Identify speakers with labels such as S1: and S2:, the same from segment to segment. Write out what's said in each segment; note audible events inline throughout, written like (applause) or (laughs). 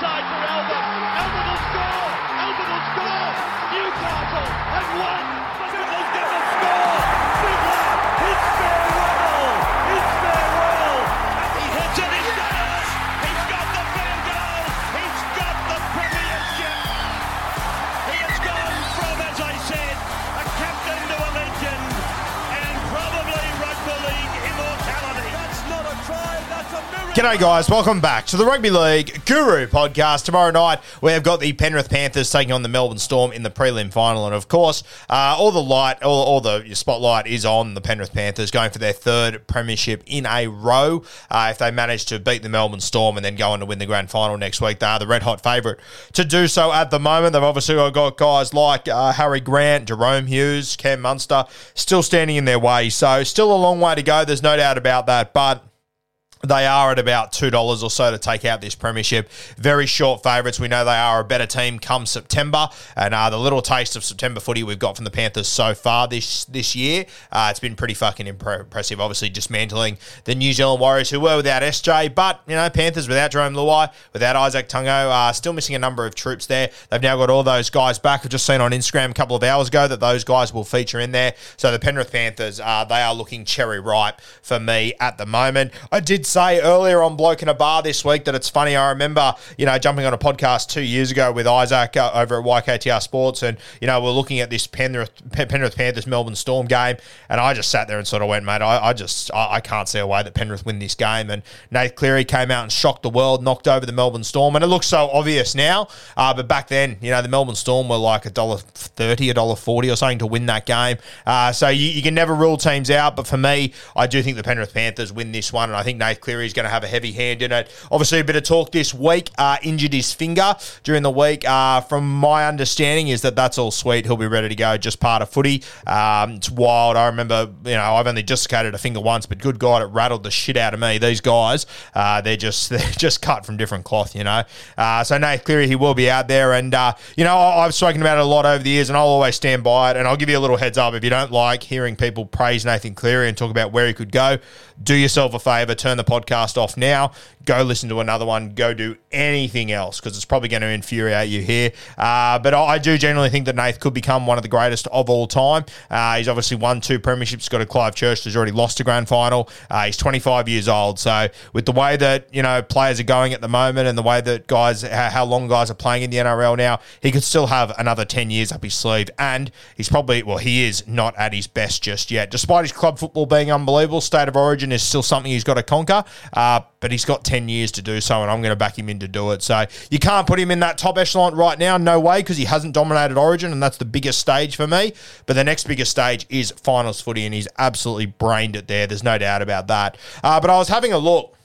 S1: Inside for Albert. Albert will score. Albert will score. Newcastle have won. Fiddler's
S2: G'day, guys. Welcome back to the Rugby League Guru podcast. Tomorrow night, we have got the Penrith Panthers taking on the Melbourne Storm in the prelim final. And of course, uh, all the light, all, all the spotlight is on the Penrith Panthers going for their third premiership in a row. Uh, if they manage to beat the Melbourne Storm and then go on to win the grand final next week, they are the red hot favourite to do so at the moment. They've obviously got guys like uh, Harry Grant, Jahrome Hughes, Cam Munster still standing in their way. So, still a long way to go. There's no doubt about that. But they are at about $2 or so to take out this premiership. Very short favourites. We know they are a better team come September. And uh, the little taste of September footy we've got from the Panthers so far this this year, uh, it's been pretty fucking impressive. Obviously, dismantling the New Zealand Warriors who were without SJ. But, you know, Panthers without Jarome Luai, without Izack Tago, uh, still missing a number of troops there. They've now got all those guys back. I've just seen on Instagram a couple of hours ago that those guys will feature in there. So the Penrith Panthers, uh, they are looking cherry ripe for me at the moment. I did say earlier on Bloke in a Bar this week that it's funny. I remember, you know, jumping on a podcast two years ago with Isaac uh, over at YKTR Sports, and, you know, we're looking at this Penrith, Penrith Panthers Melbourne Storm game, and I just sat there and sort of went, mate, I, I just, I, I can't see a way that Penrith win this game. And Nate Cleary came out and shocked the world, knocked over the Melbourne Storm, and it looks so obvious now. Uh, but back then, you know, the Melbourne Storm were like a dollar thirty, a dollar forty, or something to win that game. Uh, so you, you can never rule teams out. But for me, I do think the Penrith Panthers win this one, and I think Nate Cleary is going to have a heavy hand in it. Obviously, a bit of talk this week. Uh, injured his finger during the week. Uh, from my understanding, is that that's all sweet. He'll be ready to go. Just part of footy. Um, it's wild. I remember, you know, I've only dislocated a finger once, but good God, it rattled the shit out of me. These guys, uh, they're just (laughs) they're just cut from different cloth, you know. Uh, so Nate Cleary, he will be out there, and uh, you know, I've spoken about it a lot over the years, and I'll always stand by it. And I'll give you a little heads up if you don't like hearing people praise Nathan Cleary and talk about where he could go. Do yourself a favor, turn the podcast off now. Go listen to another one. Go do anything else because it's probably going to infuriate you here. Uh, but I I do generally think that Nath could become one of the greatest of all time. Uh, he's obviously won two premierships. Got a Clive Church who's already lost a grand final. Uh, he's 25 years old. So with the way that you know players are going at the moment and the way that guys how, how long guys are playing in the NRL now, he could still have another 10 years up his sleeve. And he's probably well, he is not at his best just yet, despite his club football being unbelievable. State of origin is still something he's got to conquer. Uh, but he's got 10 years to do so, and I'm going to back him in to do it. So you can't put him in that top echelon right now, no way, because he hasn't dominated Origin, and that's the biggest stage for me. But the next biggest stage is finals footy, and he's absolutely brained it there. There's no doubt about that. Uh, but I was having a look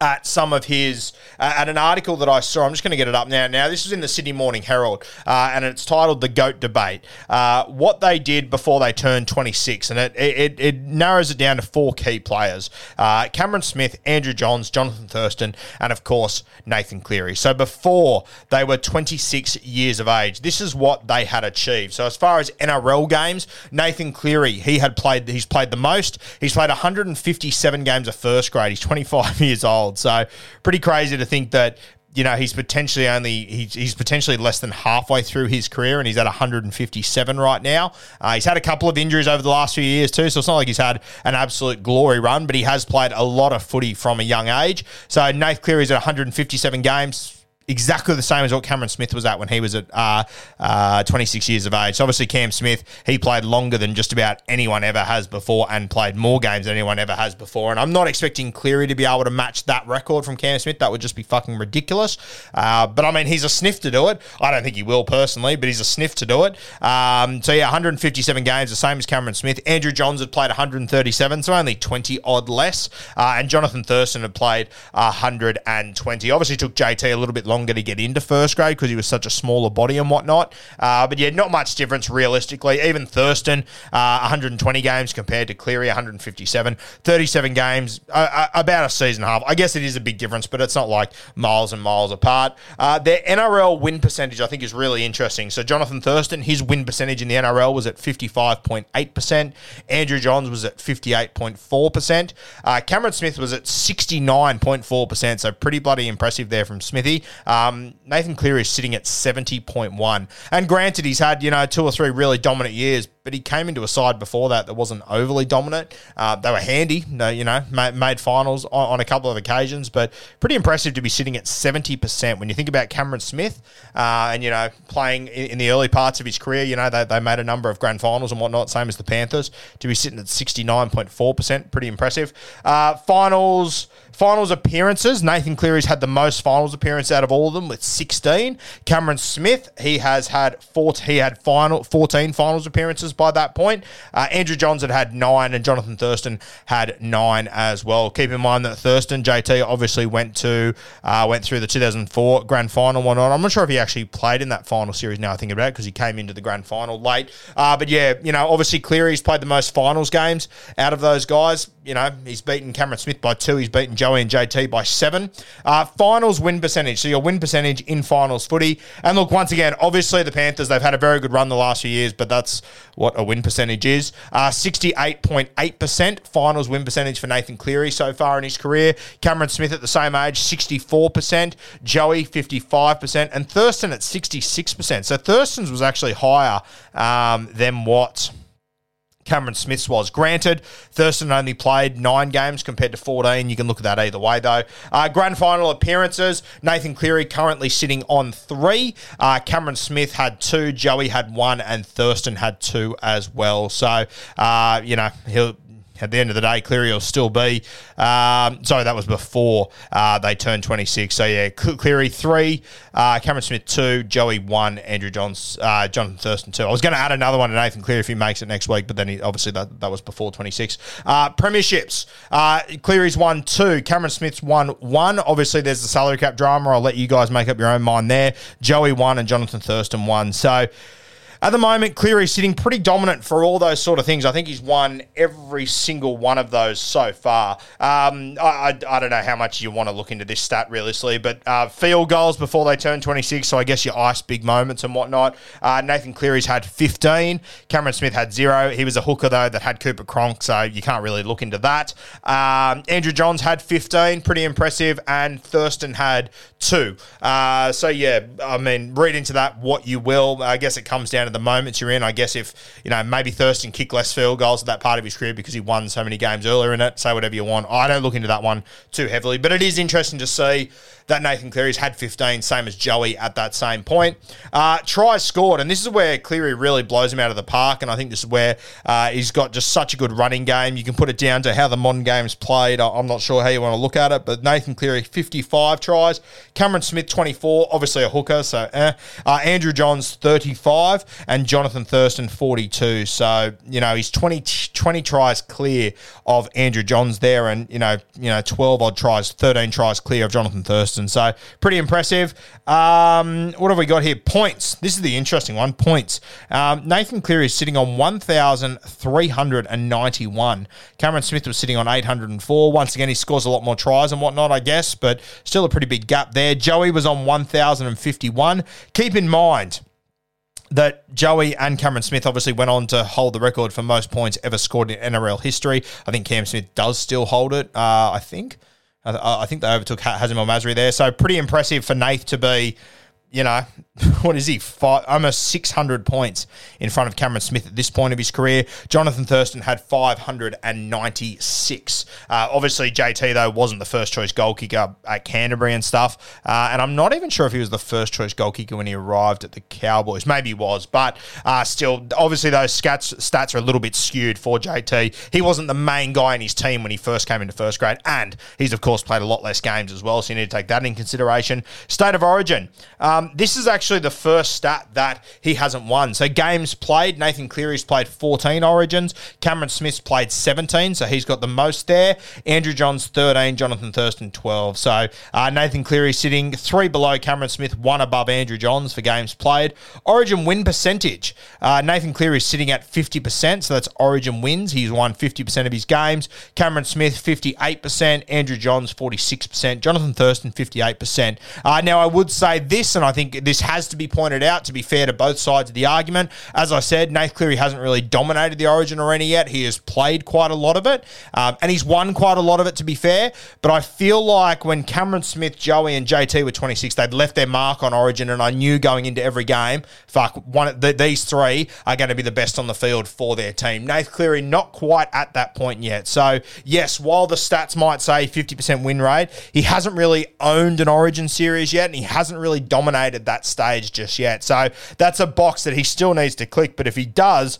S2: at some of his uh, at an article that I saw. I'm just going to get it up now. Now, this was in the Sydney Morning Herald, uh, and it's titled "The Goat Debate." Uh, what they did before they turned 26, and it it, it narrows it down to four key players: uh, Cameron Smith, Andrew Johns, Jonathan Thurston, and of course Nathan Cleary. So before they were 26 years of age, this is what they had achieved. So as far as NRL games, Nathan Cleary he had played he's played the most. He's played 157 games of first grade. He's 25 (laughs) years old. So pretty crazy to think that you know he's potentially only he's, he's potentially less than halfway through his career and he's at 157 right now. Uh, he's had a couple of injuries over the last few years too so it's not like he's had an absolute glory run but he has played a lot of footy from a young age. So Nath Cleary's at 157 games exactly the same as what Cameron Smith was at when he was at uh, uh, 26 years of age. So obviously, Cam Smith, he played longer than just about anyone ever has before and played more games than anyone ever has before. And I'm not expecting Cleary to be able to match that record from Cam Smith. That would just be fucking ridiculous. Uh, but I mean, he's a sniff to do it. I don't think he will personally, but he's a sniff to do it. Um, so yeah, 157 games, the same as Cameron Smith. Andrew Johns had played 137, so only 20 odd less. Uh, and Jonathan Thurston had played 120. Obviously, took JT a little bit longer longer to get into first grade because he was such a smaller body and whatnot. Uh, but yeah, not much difference realistically. Even Thurston, uh, 120 games compared to Cleary, 157. 37 games, uh, about a season half. I guess it is a big difference, but it's not like miles and miles apart. Uh, their NRL win percentage, I think, is really interesting. So Jonathan Thurston, his win percentage in the NRL was at 55.8%. Andrew Johns was at 58.4%. Uh, Cameron Smith was at 69.4%. So pretty bloody impressive there from Smithy. Um, Nathan Cleary is sitting at 70.1. And granted, he's had, you know, two or three really dominant years, but he came into a side before that that wasn't overly dominant. Uh, they were handy, you know, made finals on, on, a couple of occasions, but pretty impressive to be sitting at 70%. When you think about Cameron Smith uh, and, you know, playing in, in, the early parts of his career, you know, they, they made a number of grand finals and whatnot, same as the Panthers, to be sitting at 69.4%, pretty impressive. Uh, finals Finals appearances, Nathan Cleary's had the most finals appearances out of all of them with 16. Cameron Smith, he has had 14, he had final 14 finals appearances by that point. Uh, Andrew Johns had had nine, and Jonathan Thurston had nine as well. Keep in mind that Thurston JT obviously went to uh, went through the 2004 grand final one on. I'm not sure if he actually played in that final series now. I think about it because he came into the grand final late. Uh, but yeah, you know, obviously Cleary's played the most finals games out of those guys. You know, he's beaten Cameron Smith by two. He's beaten Joey and JT by seven. Uh, finals win percentage. So your win percentage in finals footy. And look, once again, obviously the Panthers, they've had a very good run the last few years, but that's what a win percentage is. Uh, 68.8% finals win percentage for Nathan Cleary so far in his career. Cameron Smith at the same age, 64%. Joey, 55%. And Thurston at 66%. So Thurston's was actually higher um, than what Cameron Smith's was. Granted, Thurston only played nine games compared to 14. You can look at that either way, though. Uh, grand final appearances Nathan Cleary currently sitting on three. Uh, Cameron Smith had two, Joey had one, and Thurston had two as well. So, uh, you know, he'll at the end of the day, Cleary will still be. Um, sorry, that was before uh, they turned 26. So, yeah, Cleary three, uh, Cameron Smith two, Joey one, Andrew Johns, uh, Jonathan Thurston two. I was going to add another one to Nathan Cleary if he makes it next week, but then he, obviously that, that was before 26. Uh, premierships uh, Cleary's one, two, Cameron Smith's one, one. Obviously, there's the salary cap drama. I'll let you guys make up your own mind there. Joey one and Jonathan Thurston one. So, at the moment, Cleary's sitting pretty dominant for all those sort of things. I think he's won every single one of those so far. Um, I, I, I, don't know how much you want to look into this stat realistically, but uh, field goals before they turn 26, so I guess your ice big moments and whatnot. Uh, Nathan Cleary's had 15. Cameron Smith had zero. He was a hooker, though, that had Cooper Cronk, so you can't really look into that. Um, Andrew Johns had 15, pretty impressive, and Thurston had two. Uh, so, yeah, I mean, read into that what you will. I guess it comes down to the moments you're in. I guess if, you know, maybe Thurston kicked less field goals at that part of his career because he won so many games earlier in it, say whatever you want. I don't look into that one too heavily, but it is interesting to see that Nathan Cleary's had 15, same as Joey at that same point. Uh, tries scored, and this is where Cleary really blows him out of the park, and I think this is where uh, he's got just such a good running game. You can put it down to how the modern game's played. I'm not sure how you want to look at it, but Nathan Cleary, 55 tries. Cameron Smith, 24, obviously a hooker, so eh. Uh, Andrew Johns, 35. And Jonathan Thurston 42. So, you know, he's 20, 20 tries clear of Andrew Johns there and, you know, you know, 12 odd tries, 13 tries clear of Jonathan Thurston. So, pretty impressive. Um, what have we got here? Points. This is the interesting one. Points. Um, Nathan Cleary is sitting on 1,391. Cameron Smith was sitting on 804. Once again, he scores a lot more tries and whatnot, I guess, but still a pretty big gap there. Joey was on 1,051. Keep in mind, that Joey and Cameron Smith obviously went on to hold the record for most points ever scored in NRL history. I think Cam Smith does still hold it. Uh, I think. I, I, think they overtook Hazem El Masri there. So pretty impressive for Nath to be you know, (laughs) what is he? Five, almost 600 points in front of Cameron Smith at this point of his career. Jonathan Thurston had 596. Uh, obviously, JT, though, wasn't the first choice goal kicker at Canterbury and stuff. Uh, and I'm not even sure if he was the first choice goal kicker when he arrived at the Cowboys. Maybe he was, but uh, still, obviously, those stats, stats are a little bit skewed for JT. He wasn't the main guy in his team when he first came into first grade. And he's, of course, played a lot less games as well. So you need to take that in consideration. State of origin. Um, um, this is actually the first stat that he hasn't won. So games played, Nathan Cleary's played 14 Origins. Cameron Smith's played 17, so he's got the most there. Andrew Johns 13, Jonathan Thurston 12. So uh, Nathan Cleary sitting three below Cameron Smith, one above Andrew Johns for games played. Origin win percentage. Uh, Nathan Cleary is sitting at 50%, so that's Origin wins. He's won 50% of his games. Cameron Smith 58%, Andrew Johns 46%, Jonathan Thurston 58%. Uh, now I would say this, and I I think this has to be pointed out to be fair to both sides of the argument. As I said, Nath Cleary hasn't really dominated the Origin arena yet. He has played quite a lot of it, um, and he's won quite a lot of it, to be fair. But I feel like when Cameron Smith, Joey, and JT were 26, they'd left their mark on Origin, and I knew going into every game, fuck, one the, these three are going to be the best on the field for their team. Nath Cleary not quite at that point yet. So yes, while the stats might say 50% win rate, he hasn't really owned an Origin series yet, and he hasn't really dominated dominated that stage just yet. So that's a box that he still needs to click. But if he does,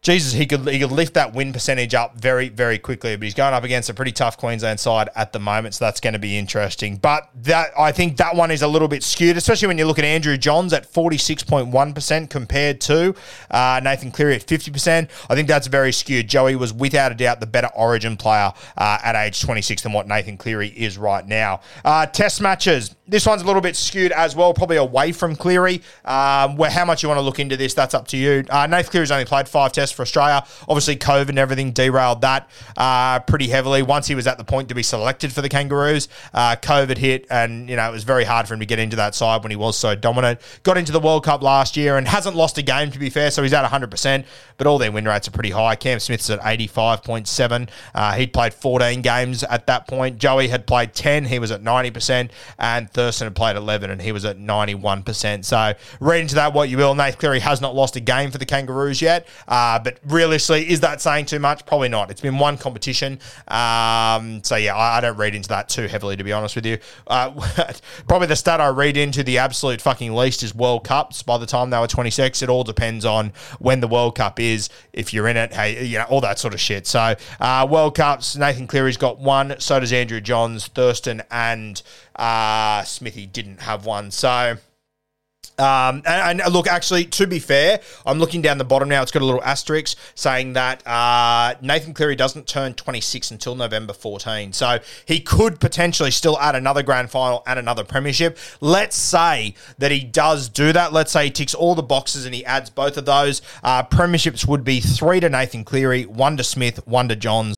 S2: Jesus, he could he could lift that win percentage up very very quickly. But he's going up against a pretty tough Queensland side at the moment, so that's going to be interesting. But that I think that one is a little bit skewed, especially when you look at Andrew Johns at forty six point one percent compared to uh, Nathan Cleary at fifty percent. I think that's very skewed. Joey was without a doubt the better Origin player uh, at age twenty six than what Nathan Cleary is right now. Uh, test matches. This one's a little bit skewed as well, probably away from Cleary. Um, where how much you want to look into this, that's up to you. Uh, Nathan Cleary's only played five tests for Australia. Obviously, COVID and everything derailed that uh, pretty heavily. Once he was at the point to be selected for the Kangaroos, uh, COVID hit, and you know it was very hard for him to get into that side when he was so dominant. Got into the World Cup last year and hasn't lost a game to be fair, so he's at 100. percent But all their win rates are pretty high. Cam Smith's at 85.7. Uh, he'd played 14 games at that point. Joey had played 10. He was at 90 percent, and Thurston had played 11 and he was at 91 percent. So read into that what you will. Nath Cleary has not lost a game for the Kangaroos yet, uh, but realistically, is that saying too much? Probably not. It's been one competition. Um, so, yeah, I, I, don't read into that too heavily, to be honest with you. Uh, (laughs) probably the stat I read into the absolute fucking least is World Cups by the time they were 26. It all depends on when the World Cup is, if you're in it, hey, you know, all that sort of shit. So, uh, World Cups, Nathan Cleary's got one. So does Andrew Johns, Thurston, and uh, Smithy didn't have one. So, um, and, and, look, actually, to be fair, I'm looking down the bottom now. It's got a little asterisk saying that uh, Nathan Cleary doesn't turn 26 until November 14. So he could potentially still add another grand final and another premiership. Let's say that he does do that. Let's say he ticks all the boxes and he adds both of those. Uh, premierships would be three to Nathan Cleary, one to Smith, one to Johns.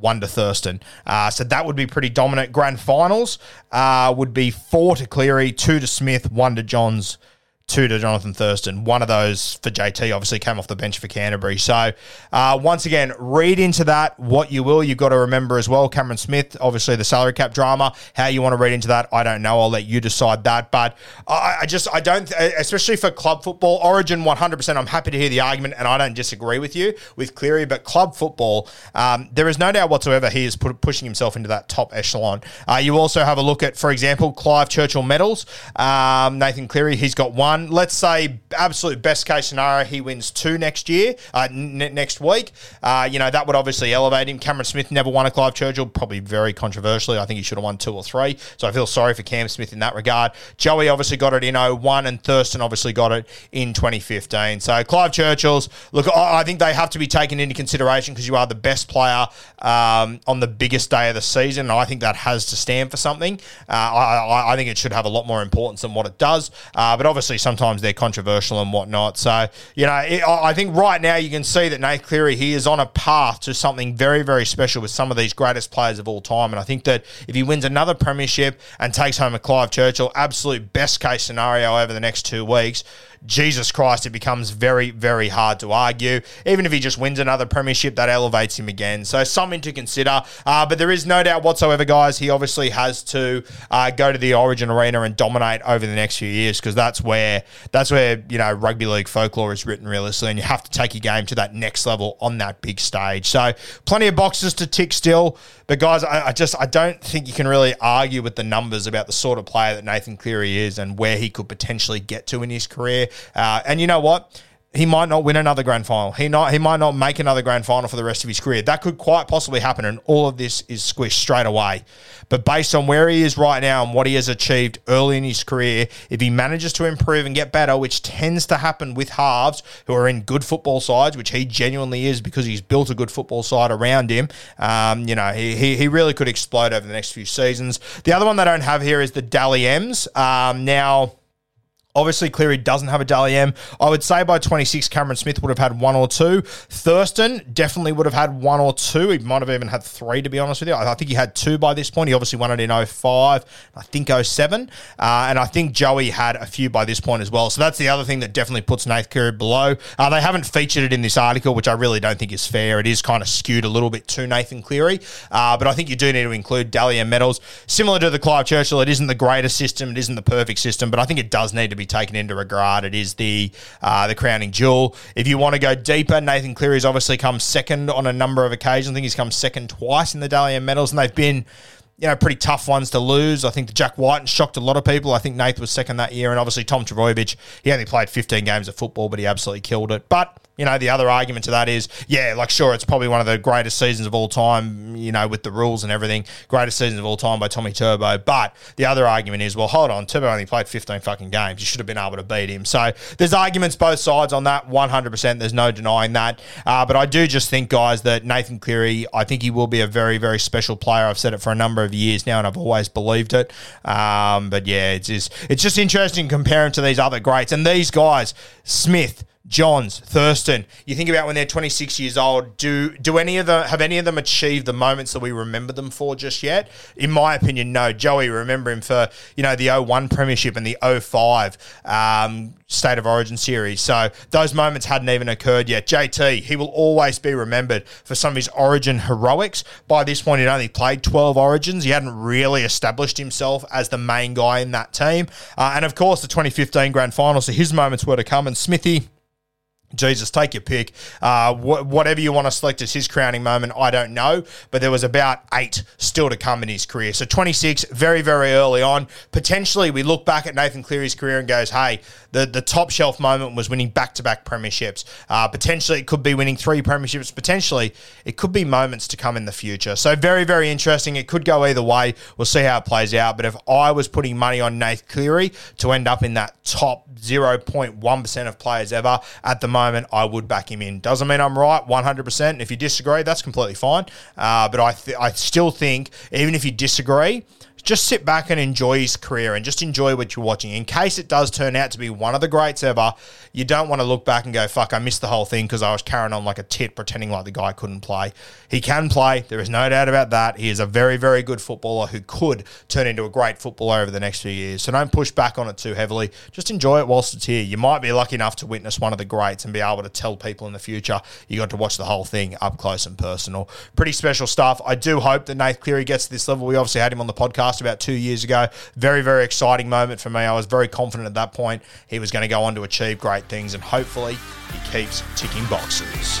S2: one to Thurston. Uh, so that would be pretty dominant. Grand finals uh, would be four to Cleary, two to Smith, one to Johns, two to Jonathan Thurston. One of those for JT obviously came off the bench for Canterbury. So, uh, once again, read into that what you will. You've got to remember as well, Cameron Smith, obviously the salary cap drama. How you want to read into that, I don't know. I'll let you decide that. But I, I just, I don't, especially for club football, Origin 100%, I'm happy to hear the argument, and I don't disagree with you with Cleary. But club football, um, there is no doubt whatsoever he is put, pushing himself into that top echelon. Uh, you also have a look at, for example, Clive Churchill medals. Um, Nathan Cleary, he's got one Let's say absolute best case scenario, he wins two next year, uh, n- next week. Uh, you know that would obviously elevate him. Cameron Smith never won a Clive Churchill, probably very controversially. I think he should have won two or three. So I feel sorry for Cam Smith in that regard. Joey obviously got it in 01 and Thurston obviously got it in 2015. So Clive Churchill's look, I think they have to be taken into consideration because you are the best player um, on the biggest day of the season. I think that has to stand for something. Uh, I, I, think it should have a lot more importance than what it does. Uh, but obviously, sometimes they're controversial and whatnot. So, you know, it, I think right now you can see that Nate Cleary, he is on a path to something very, very special with some of these greatest players of all time. And I think that if he wins another premiership and takes home a Clive Churchill, absolute best case scenario over the next two weeks, Jesus Christ, it becomes very, very hard to argue. Even if he just wins another premiership, that elevates him again. So something to consider. Uh, but there is no doubt whatsoever, guys. He obviously has to uh, go to the Origin arena and dominate over the next few years because that's where that's where you know rugby league folklore is written realistically, and you have to take your game to that next level on that big stage. So plenty of boxes to tick still. But guys, I, I, just I don't think you can really argue with the numbers about the sort of player that Nathan Cleary is and where he could potentially get to in his career. Uh, and you know what? he might not win another grand final. He not he might not make another grand final for the rest of his career. That could quite possibly happen, and all of this is squished straight away. But based on where he is right now and what he has achieved early in his career, if he manages to improve and get better, which tends to happen with halves who are in good football sides, which he genuinely is because he's built a good football side around him, um, you know, he, he, he, really could explode over the next few seasons. The other one they don't have here is the Dally M's. Um, now, Obviously, Cleary doesn't have a Dally M. I would say by 26, Cameron Smith would have had one or two. Thurston definitely would have had one or two. He might have even had three, to be honest with you. I think he had two by this point. He obviously won it in 05, I think 07. Uh, and I think Joey had a few by this point as well. So that's the other thing that definitely puts Nath Cleary below. Uh, they haven't featured it in this article, which I really don't think is fair. It is kind of skewed a little bit to Nathan Cleary. Uh, but I think you do need to include Dally M medals. Similar to the Clive Churchill, it isn't the greatest system, it isn't the perfect system, but I think it does need to be taken into regard. It is the uh, the crowning jewel. If you want to go deeper, Nathan Cleary's obviously come second on a number of occasions. I think he's come second twice in the Dally M medals, and they've been you know, pretty tough ones to lose. I think the Jack Wighton shocked a lot of people. I think Nath was second that year, and obviously Tom Trbojevic, he only played 15 games of football, but he absolutely killed it. But you know, the other argument to that is, yeah, like sure, it's probably one of the greatest seasons of all time, you know, with the rules and everything. Greatest seasons of all time by Tommy Turbo. But the other argument is, well, hold on, Turbo only played 15 fucking games. You should have been able to beat him. So there's arguments both sides on that, 100%. There's no denying that. Uh, but I do just think, guys, that Nathan Cleary, I think he will be a very, very special player. I've said it for a number of years now, and I've always believed it. Um, but yeah, it's just, it's just interesting comparing to these other greats. And these guys, Smith, Johns, Thurston. You think about when they're 26 years old. Do do any of them have any of them achieved the moments that we remember them for just yet? In my opinion, no. Joey, remember him for you know the 01 premiership and the 05 um, state of origin series. So those moments hadn't even occurred yet. JT, he will always be remembered for some of his origin heroics. By this point, he'd only played 12 origins. He hadn't really established himself as the main guy in that team. Uh, and of course, the 2015 grand final. So his moments were to come. And Smithy Jesus, take your pick. Uh, wh- whatever you want to select as his crowning moment, I don't know. But there was about eight still to come in his career. So 26, very, very early on. Potentially, we look back at Nathan Cleary's career and goes, hey, the, the top shelf moment was winning back to back premierships. Uh, potentially, it could be winning three premierships. Potentially, it could be moments to come in the future. So very, very interesting. It could go either way. We'll see how it plays out. But if I was putting money on Nathan Cleary to end up in that top 0.1% of players ever at the moment, moment, I would back him in. Doesn't mean I'm right 100%. If you disagree, that's completely fine. Uh, but I, th- I still think, even if you disagree, just sit back and enjoy his career and just enjoy what you're watching. In case it does turn out to be one of the greats ever, you don't want to look back and go, fuck, I missed the whole thing because I was carrying on like a tit, pretending like the guy couldn't play. He can play. There is no doubt about that. He is a very, very good footballer who could turn into a great footballer over the next few years. So don't push back on it too heavily. Just enjoy it whilst it's here. You might be lucky enough to witness one of the greats and be able to tell people in the future you got to watch the whole thing up close and personal. Pretty special stuff. I do hope that Nath Cleary gets to this level. We obviously had him on the podcast about two years ago. Very, very exciting moment for me. I was very confident at that point he was going to go on to achieve great things, and hopefully he keeps ticking boxes.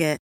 S3: Target.